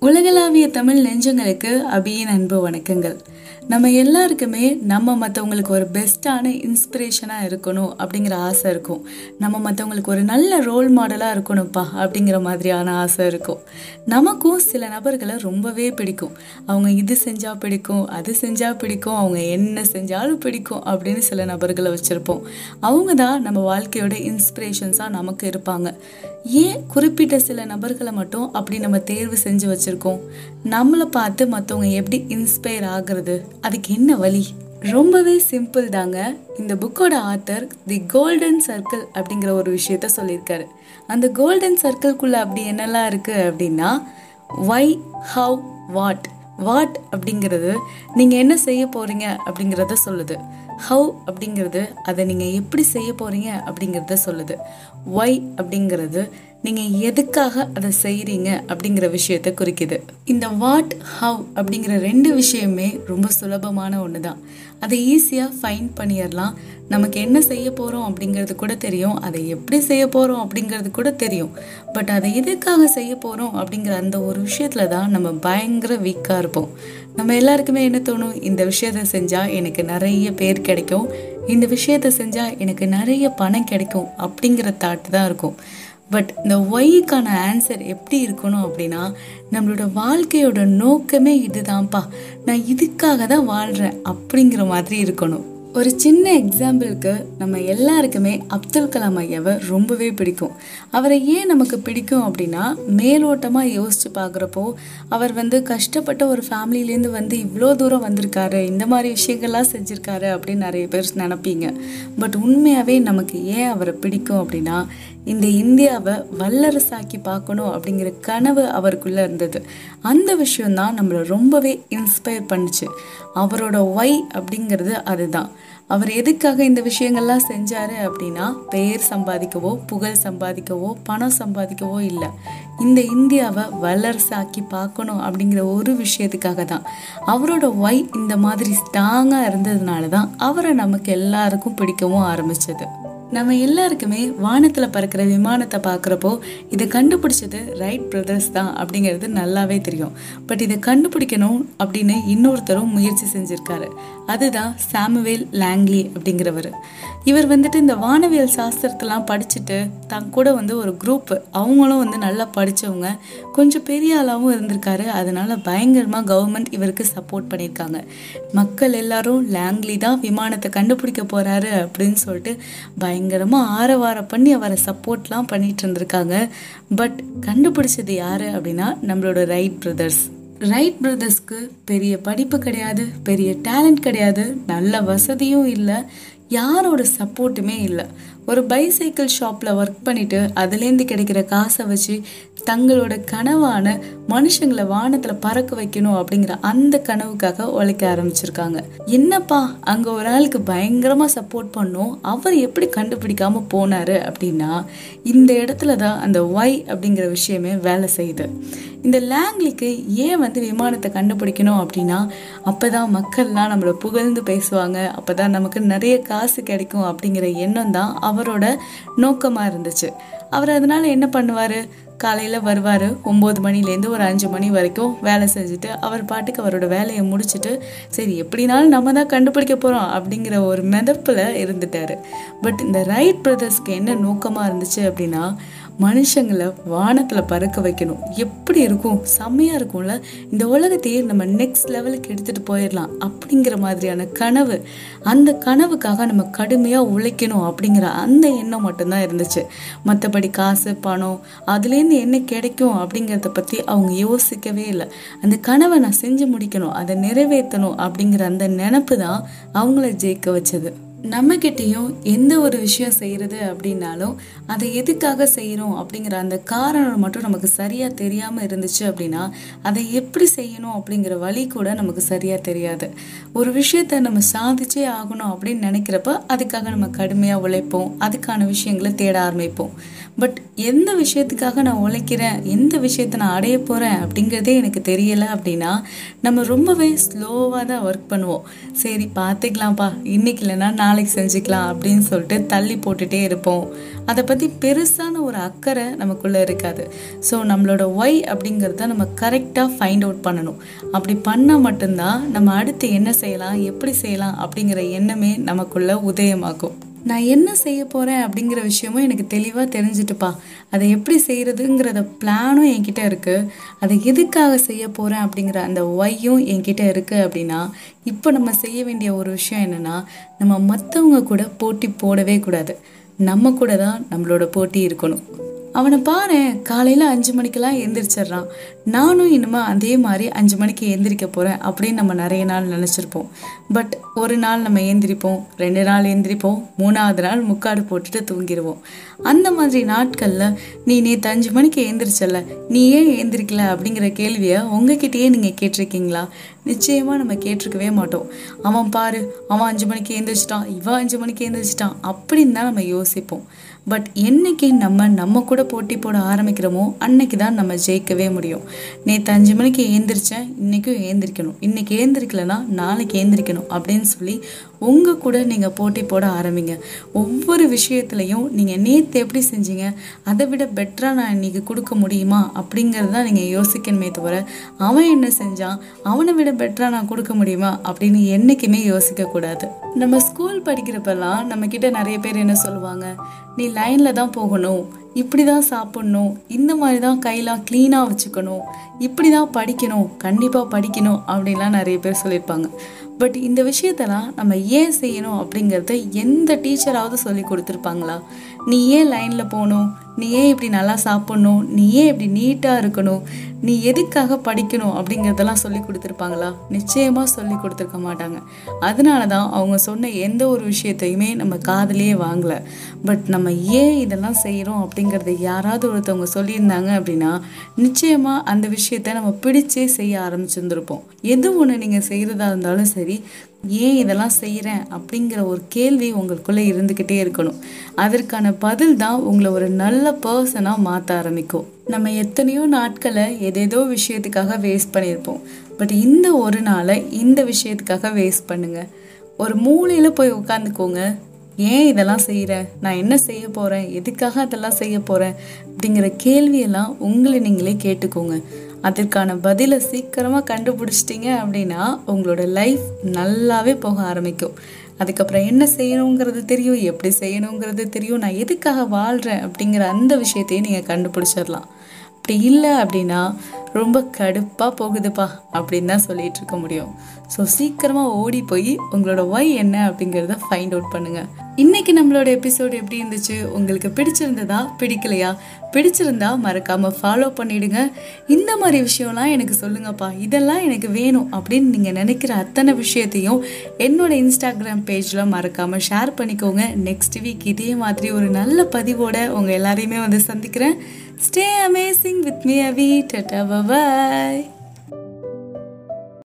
உலகளாவிய தமிழ் நெஞ்சங்களுக்கு அபியின் அன்பு வணக்கங்கள். நம்ம எல்லாருக்குமே நம்ம மற்றவங்களுக்கு ஒரு பெஸ்ட்டான இன்ஸ்பிரேஷனாக இருக்கணும் அப்படிங்கிற ஆசை இருக்கும். நம்ம மற்றவங்களுக்கு ஒரு நல்ல ரோல் மாடலாக இருக்கணும்ப்பா அப்படிங்கிற மாதிரியான ஆசை இருக்கும். நமக்கும் சில நபர்களை ரொம்பவே பிடிக்கும். அவங்க இது செஞ்சால் பிடிக்கும் அது செஞ்சால் பிடிக்கும் அவங்க என்ன செஞ்சாலும் பிடிக்கும் அப்படின்னு சில நபர்களை வச்சுருப்போம். அவங்க தான் நம்ம வாழ்க்கையோட இன்ஸ்பிரேஷன்ஸாக நமக்கு இருப்பாங்க. ஏன் குறிப்பிட்ட சில நபர்களை மட்டும் அப்படி நம்ம தேர்வு செஞ்சு வச்சு வச்சுருக்கோம். நம்மளை பார்த்து மற்றவங்க எப்படி இன்ஸ்பயர் ஆகுறது? அதுக்கு என்ன வழி? ரொம்பவே சிம்பிள் தாங்க. இந்த புக்கோட ஆத்தர் தி கோல்டன் சர்க்கிள் அப்படிங்கிற ஒரு விஷயத்த சொல்லியிருக்காரு. அந்த கோல்டன் சர்க்கிள்குள்ள அப்படி என்னெல்லாம் இருக்கு அப்படின்னா வை ஹவ் வாட் வாட் அப்படிங்கிறது நீங்கள் என்ன செய்ய போறீங்க அப்படிங்கிறத சொல்லுது. ஹவ் அப்படிங்கிறது அதை நீங்கள் எப்படி செய்ய போறீங்க அப்படிங்கிறத சொல்லுது. ஒய் அப்படிங்கிறது நீங்கள் எதுக்காக அதை செய்கிறீங்க அப்படிங்கிற விஷயத்த குறிக்குது. இந்த வாட் ஹவ் அப்படிங்கிற ரெண்டு விஷயமே ரொம்ப சுலபமான ஒன்று தான் அதை ஈஸியாக ஃபைன் பண்ணிடலாம். நமக்கு என்ன செய்ய போகிறோம் அப்படிங்கிறது கூட தெரியும். அதை எப்படி செய்ய போகிறோம் அப்படிங்கிறது கூட தெரியும். பட் அதை எதுக்காக செய்ய போகிறோம் அப்படிங்கிற அந்த ஒரு விஷயத்தில் தான் நம்ம பயங்கர வீக்காக இருப்போம். நம்ம எல்லாருக்குமே என்ன தோணும்? இந்த விஷயத்த செஞ்சால் எனக்கு நிறைய பேர் கிடைக்கும். இந்த விஷயத்த செஞ்சால் எனக்கு நிறைய பணம் கிடைக்கும் அப்படிங்கிற தாட் தான் இருக்கும். பட் இந்த ஒய்க்கான ஆன்சர் எப்படி இருக்கணும் அப்படின்னா நம்மளோட வாழ்க்கையோட நோக்கமே இதுதான்ப்பா. நான் இதுக்காக தான் வாழ்கிறேன் அப்படிங்கிற மாதிரி இருக்கணும். ஒரு சின்ன எக்ஸாம்பிளுக்கு நம்ம எல்லாருக்குமே அப்துல் கலாம் ஐயாவை ரொம்பவே பிடிக்கும். அவரை ஏன் நமக்கு பிடிக்கும் அப்படின்னா மேலோட்டமாக யோசித்து பார்க்குறப்போ அவர் வந்து கஷ்டப்பட்ட ஒரு ஃபேமிலியிலேருந்து வந்து இவ்வளோ தூரம் வந்திருக்காரு இந்த மாதிரி விஷயங்கள்லாம் செஞ்சுருக்காரு அப்படின்னு நிறைய பேர் நினப்பீங்க. பட் உண்மையாகவே நமக்கு ஏன் அவரை பிடிக்கும் அப்படின்னா இந்த இந்தியாவை வல்லரசாக்கி பார்க்கணும் அப்படிங்கிற கனவு அவருக்குள்ளே இருந்தது. அந்த விஷயந்தான் நம்மளை ரொம்பவே இன்ஸ்பயர் பண்ணுச்சு. அவரோட ஒய் அப்படிங்கிறது அதுதான். அவர் எதுக்காக இந்த விஷயங்கள்லாம் செஞ்சார் அப்படின்னா பெயர் சம்பாதிக்கவோ புகழ் சம்பாதிக்கவோ பணம் சம்பாதிக்கவோ இல்லை. இந்த இந்தியாவை வல்லரசாக்கி பார்க்கணும் அப்படிங்கிற ஒரு விஷயத்துக்காக தான். அவரோட ஒய் இந்த மாதிரி ஸ்ட்ராங்காக இருந்ததுனால தான் அவரை நமக்கு எல்லாருக்கும் பிடிக்கவும் ஆரம்பிச்சது. நம்ம எல்லாருக்குமே வானத்தில் பறக்கிற விமானத்தை பார்க்குறப்போ இதை கண்டுபிடிச்சது ரைட் பிரதர்ஸ் தான் அப்படிங்கிறது நல்லாவே தெரியும். பட் இதை கண்டுபிடிக்கணும் அப்படின்னு இன்னொருத்தரும் முயற்சி செஞ்சுருக்காரு. அதுதான் சாமுவேல் லாங்லி அப்படிங்கிறவர். இவர் வந்துட்டு இந்த வானவியல் சாஸ்திரத்தெல்லாம் படிச்சுட்டு தன் கூட வந்து ஒரு குரூப் அவங்களும் வந்து நல்லா படித்தவங்க கொஞ்சம் பெரிய ஆளாகவும் இருந்திருக்காரு. அதனால பயங்கரமாக கவர்மெண்ட் இவருக்கு சப்போர்ட் பண்ணியிருக்காங்க. மக்கள் எல்லாரும் லாங்லி தான் விமானத்தை கண்டுபிடிக்க போகிறாரு அப்படின்னு சொல்லிட்டு பய பயங்கரமாக ஆரவாரம் பண்ணி அவரை சப்போர்ட்லாம் பண்ணிட்டு இருந்திருக்காங்க. பட் கண்டுபிடிச்சது யாரு அப்படின்னா நம்மளோட ரைட் பிரதர்ஸ் ரைட் பிரதர்ஸ்க்கு பெரிய படிப்பு கிடையாது பெரிய டேலண்ட் கிடையாது நல்ல வசதியும் இல்லை யாரோட சப்போர்ட்டுமே இல்லை. ஒரு பைசைக்கிள் ஷாப்பில் ஒர்க் பண்ணிட்டு அதுலேருந்து கிடைக்கிற காசை வச்சு தங்களோட கனவான மனுஷங்களை வானத்தில் பறக்க வைக்கணும் அப்படிங்கிற அந்த கனவுக்காக உழைக்க ஆரம்பிச்சிருக்காங்க. என்னப்பா அங்கே ஒரு ஆளுக்கு பயங்கரமாக சப்போர்ட் பண்ணோம் அவர் எப்படி கண்டுபிடிக்காம போனாரு அப்படின்னா இந்த இடத்துல தான் அந்த ஒய் அப்படிங்கிற விஷயமே வேலை செய்யுது. இந்த லாங்லிக்கு ஏன் வந்து விமானத்தை கண்டுபிடிக்கணும் அப்படின்னா அப்போ தான் மக்கள்லாம் நம்மளை புகழ்ந்து பேசுவாங்க. அப்போ தான் நமக்கு நிறைய காசு கிடைக்கும் அப்படிங்கிற எண்ணம் தான் அவரோட நோக்கமாக இருந்துச்சு. அவர் அதனால் என்ன பண்ணுவார்? காலையில் வருவார். ஒம்பது மணிலேருந்து ஒரு அஞ்சு மணி வரைக்கும் வேலை செஞ்சுட்டு அவர் பாட்டுக்கு அவரோட வேலையை முடிச்சுட்டு சரி எப்படினாலும் நம்ம தான் கண்டுபிடிக்க போகிறோம் அப்படிங்கிற ஒரு மெதப்பில் இருந்துட்டார். பட் இந்த ரைட் பிரதர்ஸ்க்கு என்ன நோக்கமாக இருந்துச்சு அப்படின்னா மனுஷங்களை வானத்தில் பறக்க வைக்கணும். எப்படி இருக்கும்? செம்மையாக இருக்கும்ல? இந்த உலகத்தையே நம்ம நெக்ஸ்ட் லெவலுக்கு எடுத்துகிட்டு போயிடலாம் அப்படிங்கிற மாதிரியான கனவு. அந்த கனவுக்காக நம்ம கடுமையாக உழைக்கணும் அப்படிங்கிற அந்த எண்ணம் மட்டும்தான் இருந்துச்சு. மற்றபடி காசு பணம் அதுலேருந்து என்ன கிடைக்கும் அப்படிங்கிறத பற்றி அவங்க யோசிக்கவே இல்லை. அந்த கனவை நான் செஞ்சு முடிக்கணும் அதை நிறைவேற்றணும் அப்படிங்கிற அந்த நினப்பு தான் அவங்கள ஜெயிக்க வச்சது. நம்மக்கிட்டேயும் எந்த ஒரு விஷயம் செய்கிறது அப்படின்னாலும் அதை எதுக்காக செய்கிறோம் அப்படிங்கிற அந்த காரணம் மட்டும் நமக்கு சரியாக தெரியாமல் இருந்துச்சு அப்படின்னா அதை எப்படி செய்யணும் அப்படிங்கிற வழி கூட நமக்கு சரியாக தெரியாது. ஒரு விஷயத்த நம்ம சாதிச்சே ஆகணும் அப்படின்னு நினைக்கிறப்ப அதுக்காக நம்ம கடுமையாக உழைப்போம். அதுக்கான விஷயங்களை தேட ஆரம்பிப்போம். பட் எந்த விஷயத்துக்காக நான் உழைக்கிறேன்? எந்த விஷயத்தை நான் அடைய போகிறேன் அப்படிங்கிறதே எனக்கு தெரியலை அப்படின்னா நம்ம ரொம்பவே ஸ்லோவாக தான் ஒர்க் பண்ணுவோம். சரி பார்த்துக்கலாம்ப்பா. இன்னைக்கு இல்லைன்னா நான் நாளைக்கு செஞ்சுக்கலாம் அப்படின்னு சொல்லிட்டு தள்ளி போட்டுட்டே இருப்போம். அதை பற்றி பெருசான ஒரு அக்கறை நமக்குள்ளே இருக்காது. ஸோ நம்மளோட ஒய் அப்படிங்கிறத நம்ம கரெக்டாக ஃபைண்ட் அவுட் பண்ணணும். அப்படி பண்ணால் மட்டும்தான் நம்ம அடுத்து என்ன செய்யலாம் எப்படி செய்யலாம் அப்படிங்கிற எண்ணமே நமக்குள்ளே உதயமாகும். நான் என்ன செய்ய போகிறேன் அப்படிங்கிற விஷயமும் எனக்கு தெளிவாக தெரிஞ்சுட்டுப்பா. அதை எப்படி செய்கிறதுங்கிறத பிளானும் என்கிட்ட இருக்குது அதை எதுக்காக செய்ய போகிறேன் அப்படிங்கிற அந்த ஒய்யும் என்கிட்ட இருக்குது அப்படின்னா இப்போ நம்ம செய்ய வேண்டிய ஒரு விஷயம் என்னென்னா நம்ம மற்றவங்க கூட போட்டி போடவே கூடாது. நம்ம கூட தான் நம்மளோட போட்டி இருக்கணும். அவனை பாரு காலையில் அஞ்சு மணிக்கெல்லாம் எந்திரிச்சிட்றான். நானும் இனிமேல் அதே மாதிரி அஞ்சு மணிக்கு எந்திரிக்க போகிறேன் அப்படின்னு நம்ம நிறைய நாள் நினச்சிருப்போம். பட் ஒரு நாள் நம்ம எந்திரிப்போம் ரெண்டு நாள் எந்திரிப்போம் மூணாவது நாள் முக்காடு போட்டுட்டு தூங்கிடுவோம். அந்த மாதிரி நாட்களில் நீ நேற்று அஞ்சு மணிக்கு எந்திரிச்சல நீ ஏன் எந்திரிக்கல அப்படிங்கிற கேள்வியை உங்ககிட்டயே நீங்கள் கேட்டிருக்கீங்களா? நிச்சயமாக நம்ம கேட்டிருக்கவே மாட்டோம். அவன் பாரு அவன் அஞ்சு மணிக்கு எழுந்திரிச்சிட்டான் இவன் அஞ்சு மணிக்கு எழுந்திரிச்சிட்டான் அப்படின்னு தான் நம்ம யோசிப்போம். பட் என்னைக்கு நம்ம நம்ம கூட போட்டி போட ஆரம்பிக்கிறோமோ அன்னைக்கு தான் நம்ம ஜெயிக்கவே முடியும். நேற்று அஞ்சு மணிக்கு ஏந்திரிச்சேன் இன்றைக்கும் ஏந்திரிக்கணும். இன்றைக்கி ஏந்திரிக்கலனா நாளைக்கு ஏந்திரிக்கணும் அப்படின்னு சொல்லி உங்கள் கூட நீங்கள் போட்டி போட ஆரம்பிங்க. ஒவ்வொரு விஷயத்துலையும் நீங்கள் நேற்று எப்படி செஞ்சீங்க? அதை விட பெட்டராக நான் இன்றைக்கி கொடுக்க முடியுமா? அப்படிங்கிறது தான் நீங்கள் யோசிக்கணுமே தவிர அவன் என்ன செஞ்சான்? அவனை விட பெட்டராக நான் கொடுக்க முடியுமா? அப்படின்னு என்றைக்குமே யோசிக்கக்கூடாது நம்ம ஸ்கூல் படிக்கிறப்பெல்லாம் நம்மக்கிட்ட நிறைய பேர் என்ன சொல்லுவாங்க? நீ லைனில் தான் போகணும். இப்படி தான் சாப்பிட்ணும். இந்த மாதிரி தான் கையெல்லாம் க்ளீனாக வச்சுக்கணும். இப்படி தான் படிக்கணும். கண்டிப்பாக படிக்கணும் அப்படின்லாம் நிறைய பேர் சொல்லியிருப்பாங்க. பட் இந்த விஷயத்தெல்லாம் நம்ம ஏன் செய்யணும் அப்படிங்கிறத எந்த டீச்சராவது சொல்லி கொடுத்துருப்பாங்களா? நீ ஏன் லைனில் போகணும்? நீ ஏன் இப்படி நல்லா சாப்பிட்ணும்? நீ ஏன் இப்படி நீட்டாக இருக்கணும்? நீ எதுக்காக படிக்கணும் அப்படிங்கிறதெல்லாம் சொல்லி கொடுத்துருப்பாங்களா? நிச்சயமாக சொல்லி கொடுத்துருக்க மாட்டாங்க. அதனால தான் அவங்க சொன்ன எந்த ஒரு விஷயத்தையுமே நம்ம காதலியே வாங்கலை. பட் நம்ம ஏன் இதெல்லாம் செய்கிறோம் அப்படிங்கிறத யாராவது ஒருத்தவங்க சொல்லியிருந்தாங்க அப்படின்னா நிச்சயமாக அந்த விஷயத்த நம்ம பிடிச்சே செய்ய ஆரம்பிச்சிருந்துருப்போம். எது ஒன்று நீங்கள் செய்கிறதா இருந்தாலும் சரி ஏன் இதெல்லாம் செய்கிறேன் அப்படிங்கிற ஒரு கேள்வி உங்களுக்குள்ளே இருந்துக்கிட்டே இருக்கணும். அதற்கான பதில் தான் உங்களை ஒரு நல்ல பர்சனாக மாற்ற ஆரம்பிக்கும். நம்ம எத்தனையோ நாட்களை எதேதோ விஷயத்துக்காக வேஸ்ட் பண்ணியிருப்போம். பட் இந்த ஒரு நாளை இந்த விஷயத்துக்காக வேஸ்ட் பண்ணுங்க. ஒரு மூலையில் போய் உட்காந்துக்கோங்க. ஏன் இதெல்லாம் செய்கிறேன் நான் என்ன செய்ய போகிறேன் எதுக்காக அதெல்லாம் செய்ய போகிறேன் அப்படிங்கிற கேள்வியெல்லாம் உங்களை நீங்களே கேட்டுக்கோங்க. அதற்கான பதிலை சீக்கிரமாக கண்டுபிடிச்சிட்டிங்க அப்படின்னா உங்களோட லைஃப் நல்லாவே போக ஆரம்பிக்கும். அதுக்கப்புறம் என்ன செய்யணுங்கிறது தெரியும் எப்படி செய்யணுங்கிறது தெரியும் நான் எதுக்காக வாழ்கிறேன் அப்படிங்கிற அந்த விஷயத்தையும் நீங்கள் கண்டுபிடிச்சிடலாம். அப்படி இல்லை அப்படின்னா ரொம்ப கடுப்பாக போகுதுப்பா அப்படின்னு தான் சொல்லிட்டு இருக்க முடியும். ஸோ சீக்கிரமாக ஓடி போய் உங்களோட ஒய் என்ன அப்படிங்கிறத ஃபைண்ட் அவுட் பண்ணுங்கள் இன்னைக்கு நம்மளோட எபிசோடு எப்படி இருந்துச்சு? உங்களுக்கு பிடிச்சிருந்ததா? பிடிக்கலையா? பிடிச்சிருந்தா மறக்காம ஃபாலோ பண்ணிடுங்க. இந்த மாதிரி விஷயம்லாம் எனக்கு சொல்லுங்கப்பா. இதெல்லாம் எனக்கு வேணும் அப்படின்னு நீங்கள் நினைக்கிற அத்தனை விஷயத்தையும் என்னோட இன்ஸ்டாகிராம் பேஜில் மறக்காம ஷேர் பண்ணிக்கோங்க. நெக்ஸ்ட் வீக் இதே மாதிரி ஒரு நல்ல பதிவோட உங்கள் எல்லாரையுமே வந்து சந்திக்கிறேன். Stay amazing with me, Avi. Tata, bye bye.